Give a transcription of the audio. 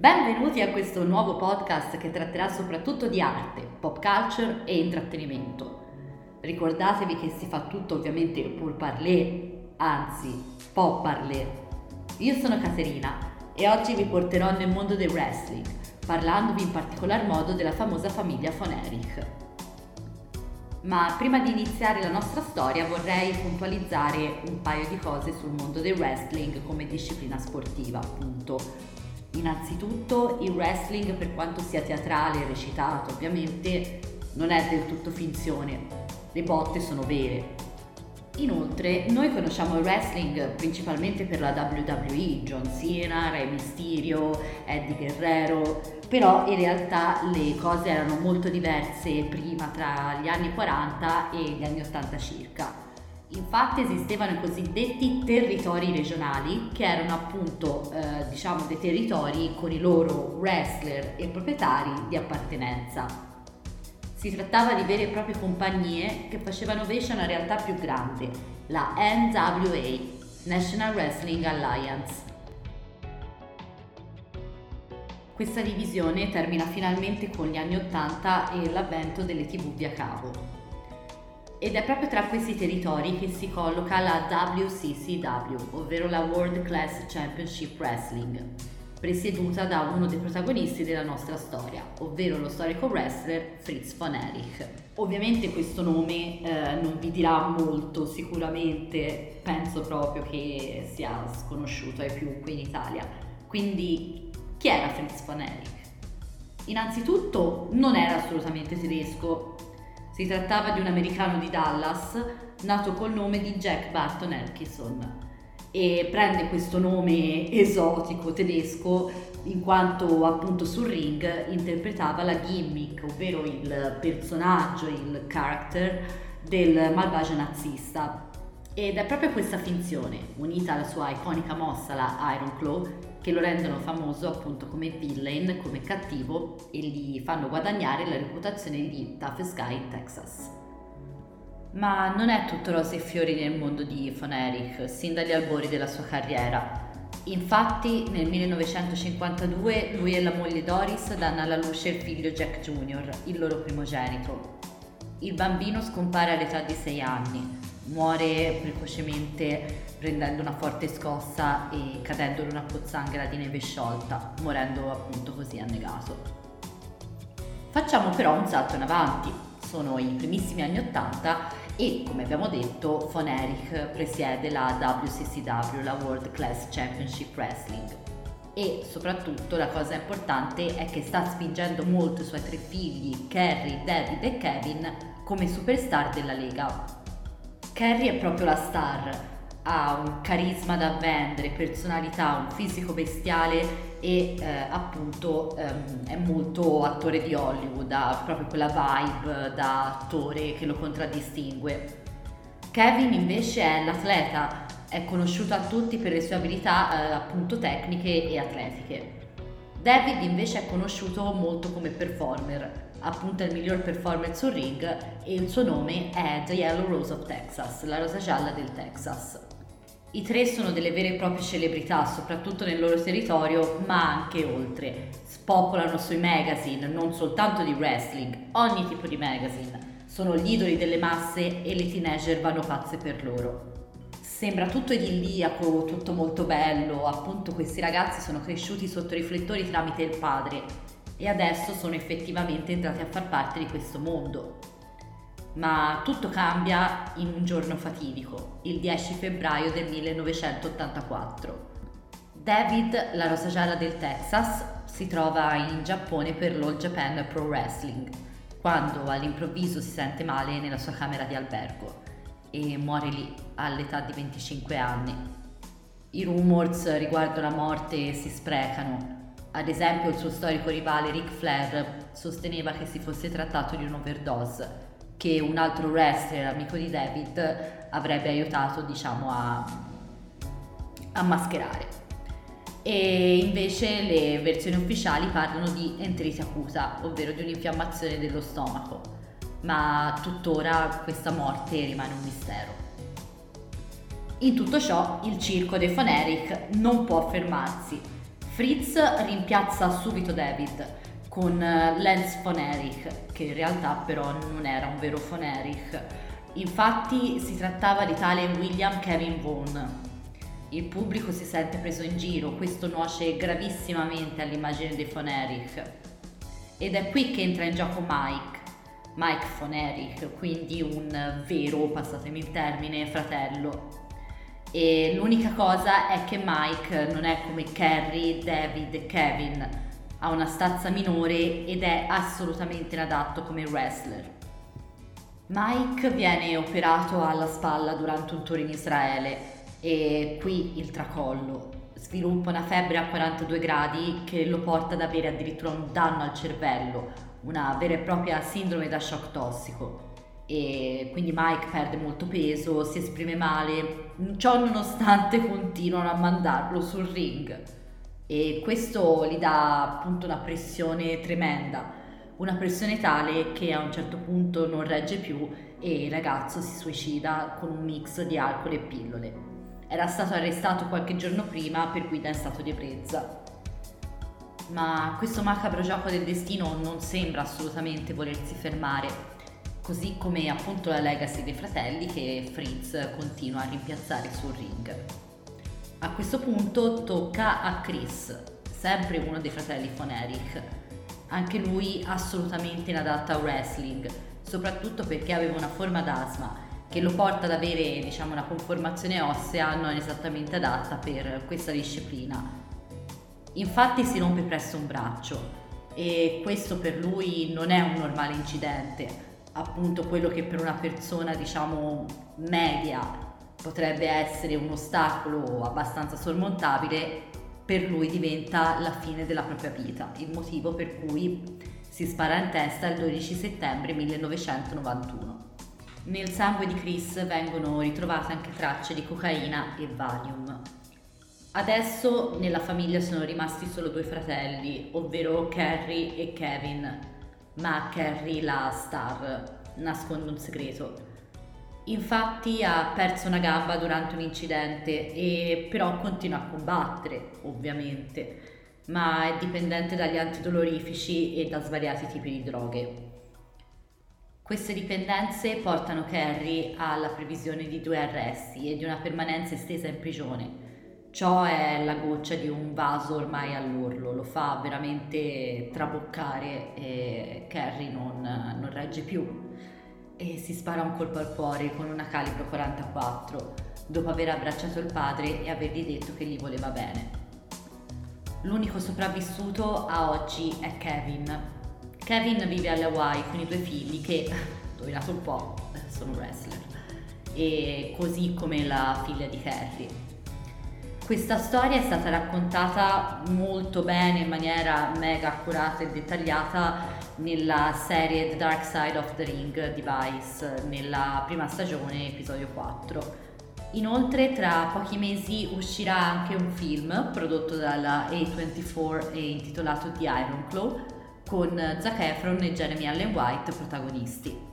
Benvenuti a questo nuovo podcast che tratterà soprattutto di arte, pop culture e intrattenimento. Ricordatevi che si fa tutto ovviamente pour parler, anzi, pop parler. Io sono Caterina e oggi vi porterò nel mondo del wrestling, parlandovi in particolar modo della famosa famiglia Von Erich. Ma prima di iniziare la nostra storia vorrei puntualizzare un paio di cose sul mondo del wrestling come disciplina sportiva, appunto, Innanzitutto il wrestling, per quanto sia teatrale e recitato, ovviamente non è del tutto finzione, le botte sono vere. Inoltre, noi conosciamo il wrestling principalmente per la WWE, John Cena, Rey Mysterio, Eddie Guerrero, però in realtà le cose erano molto diverse prima tra gli anni 40 e gli anni 80 circa. Infatti esistevano i cosiddetti territori regionali, che erano appunto eh, diciamo dei territori con i loro wrestler e proprietari di appartenenza. Si trattava di vere e proprie compagnie che facevano vece a una realtà più grande, la NWA, National Wrestling Alliance. Questa divisione termina finalmente con gli anni 80 e l'avvento delle tv via cavo. Ed è proprio tra questi territori che si colloca la WCCW, ovvero la World Class Championship Wrestling, presieduta da uno dei protagonisti della nostra storia, ovvero lo storico wrestler Fritz von Erich. Ovviamente questo nome eh, non vi dirà molto, sicuramente penso proprio che sia sconosciuto ai più qui in Italia. Quindi chi era Fritz von Erich? Innanzitutto non era assolutamente tedesco, si trattava di un americano di Dallas nato col nome di Jack Barton Elkison e prende questo nome esotico tedesco in quanto appunto sul ring interpretava la gimmick, ovvero il personaggio, il character del malvagio nazista. Ed è proprio questa finzione, unita alla sua iconica mossa, la Iron Claw, che lo rendono famoso appunto come villain, come cattivo e gli fanno guadagnare la reputazione di Toughest Guy in Texas. Ma non è tutto rose e fiori nel mondo di Von Erich, sin dagli albori della sua carriera. Infatti nel 1952 lui e la moglie Doris danno alla luce il figlio Jack Jr., il loro primogenito. Il bambino scompare all'età di 6 anni, muore precocemente prendendo una forte scossa e cadendo in una pozzanghera di neve sciolta, morendo appunto così annegato. Facciamo però un salto in avanti, sono i primissimi anni Ottanta e come abbiamo detto Von Erich presiede la WCCW, la World Class Championship Wrestling e soprattutto la cosa importante è che sta spingendo molto i suoi tre figli, Kerry, David e Kevin, come superstar della Lega. Kerry è proprio la star, ha un carisma da vendere, personalità, un fisico bestiale e eh, appunto ehm, è molto attore di Hollywood, ha proprio quella vibe da attore che lo contraddistingue. Kevin invece è l'atleta, è conosciuto a tutti per le sue abilità eh, appunto tecniche e atletiche. David invece è conosciuto molto come performer, appunto il miglior performer sul ring e il suo nome è The Yellow Rose of Texas, la rosa gialla del Texas. I tre sono delle vere e proprie celebrità, soprattutto nel loro territorio, ma anche oltre. Spopolano sui magazine, non soltanto di wrestling, ogni tipo di magazine. Sono gli idoli delle masse e le teenager vanno pazze per loro. Sembra tutto idilliaco, tutto molto bello, appunto questi ragazzi sono cresciuti sotto riflettori tramite il padre e adesso sono effettivamente entrati a far parte di questo mondo ma tutto cambia in un giorno fatidico, il 10 febbraio del 1984. David, la rosa gialla del Texas, si trova in Giappone per l'All Japan Pro Wrestling, quando all'improvviso si sente male nella sua camera di albergo e muore lì all'età di 25 anni. I rumors riguardo la morte si sprecano. Ad esempio il suo storico rivale Ric Flair sosteneva che si fosse trattato di un'overdose che un altro wrestler, amico di David, avrebbe aiutato diciamo a, a mascherare. E invece le versioni ufficiali parlano di enterite accusa, ovvero di un'infiammazione dello stomaco, ma tuttora questa morte rimane un mistero. In tutto ciò il circo dei Von Erich non può fermarsi. Fritz rimpiazza subito David con eh, Lance von Erich, che in realtà però non era un vero von Erich. Infatti si trattava di tale William Kevin Vaughn. Il pubblico si sente preso in giro, questo nuoce gravissimamente all'immagine di von Erich. Ed è qui che entra in gioco Mike, Mike von Erich, quindi un vero, passatemi il termine, fratello. E l'unica cosa è che Mike non è come Carrie, David e Kevin, ha una stazza minore ed è assolutamente inadatto come wrestler. Mike viene operato alla spalla durante un tour in Israele e qui il tracollo. Sviluppa una febbre a 42 gradi che lo porta ad avere addirittura un danno al cervello, una vera e propria sindrome da shock tossico. E quindi Mike perde molto peso, si esprime male, ciò nonostante continuano a mandarlo sul ring. E questo gli dà appunto una pressione tremenda, una pressione tale che a un certo punto non regge più e il ragazzo si suicida con un mix di alcol e pillole. Era stato arrestato qualche giorno prima per guida in stato di ebbrezza. Ma questo macabro gioco del destino non sembra assolutamente volersi fermare, così come appunto la legacy dei fratelli che Fritz continua a rimpiazzare sul ring. A questo punto tocca a Chris, sempre uno dei fratelli von Erich. Anche lui assolutamente inadatto a wrestling, soprattutto perché aveva una forma d'asma che lo porta ad avere diciamo, una conformazione ossea non esattamente adatta per questa disciplina. Infatti si rompe presto un braccio e questo per lui non è un normale incidente, appunto quello che per una persona diciamo media potrebbe essere un ostacolo abbastanza sormontabile, per lui diventa la fine della propria vita, il motivo per cui si spara in testa il 12 settembre 1991. Nel sangue di Chris vengono ritrovate anche tracce di cocaina e Valium. Adesso nella famiglia sono rimasti solo due fratelli, ovvero Carrie e Kevin, ma Carrie, la star, nasconde un segreto. Infatti ha perso una gamba durante un incidente e però continua a combattere, ovviamente, ma è dipendente dagli antidolorifici e da svariati tipi di droghe. Queste dipendenze portano Kerry alla previsione di due arresti e di una permanenza estesa in prigione. Ciò è la goccia di un vaso ormai all'orlo, lo fa veramente traboccare e Kerry non, non regge più e si spara un colpo al cuore con una calibro 44 dopo aver abbracciato il padre e avergli detto che gli voleva bene. L'unico sopravvissuto a oggi è Kevin, Kevin vive alle Hawaii con i due figli che, indovinato un po', sono wrestler, e così come la figlia di Carrie. Questa storia è stata raccontata molto bene, in maniera mega accurata e dettagliata nella serie The Dark Side of the Ring di Vice, nella prima stagione, episodio 4. Inoltre tra pochi mesi uscirà anche un film prodotto dalla A24 e intitolato The Iron Claw con Zac Efron e Jeremy Allen White protagonisti.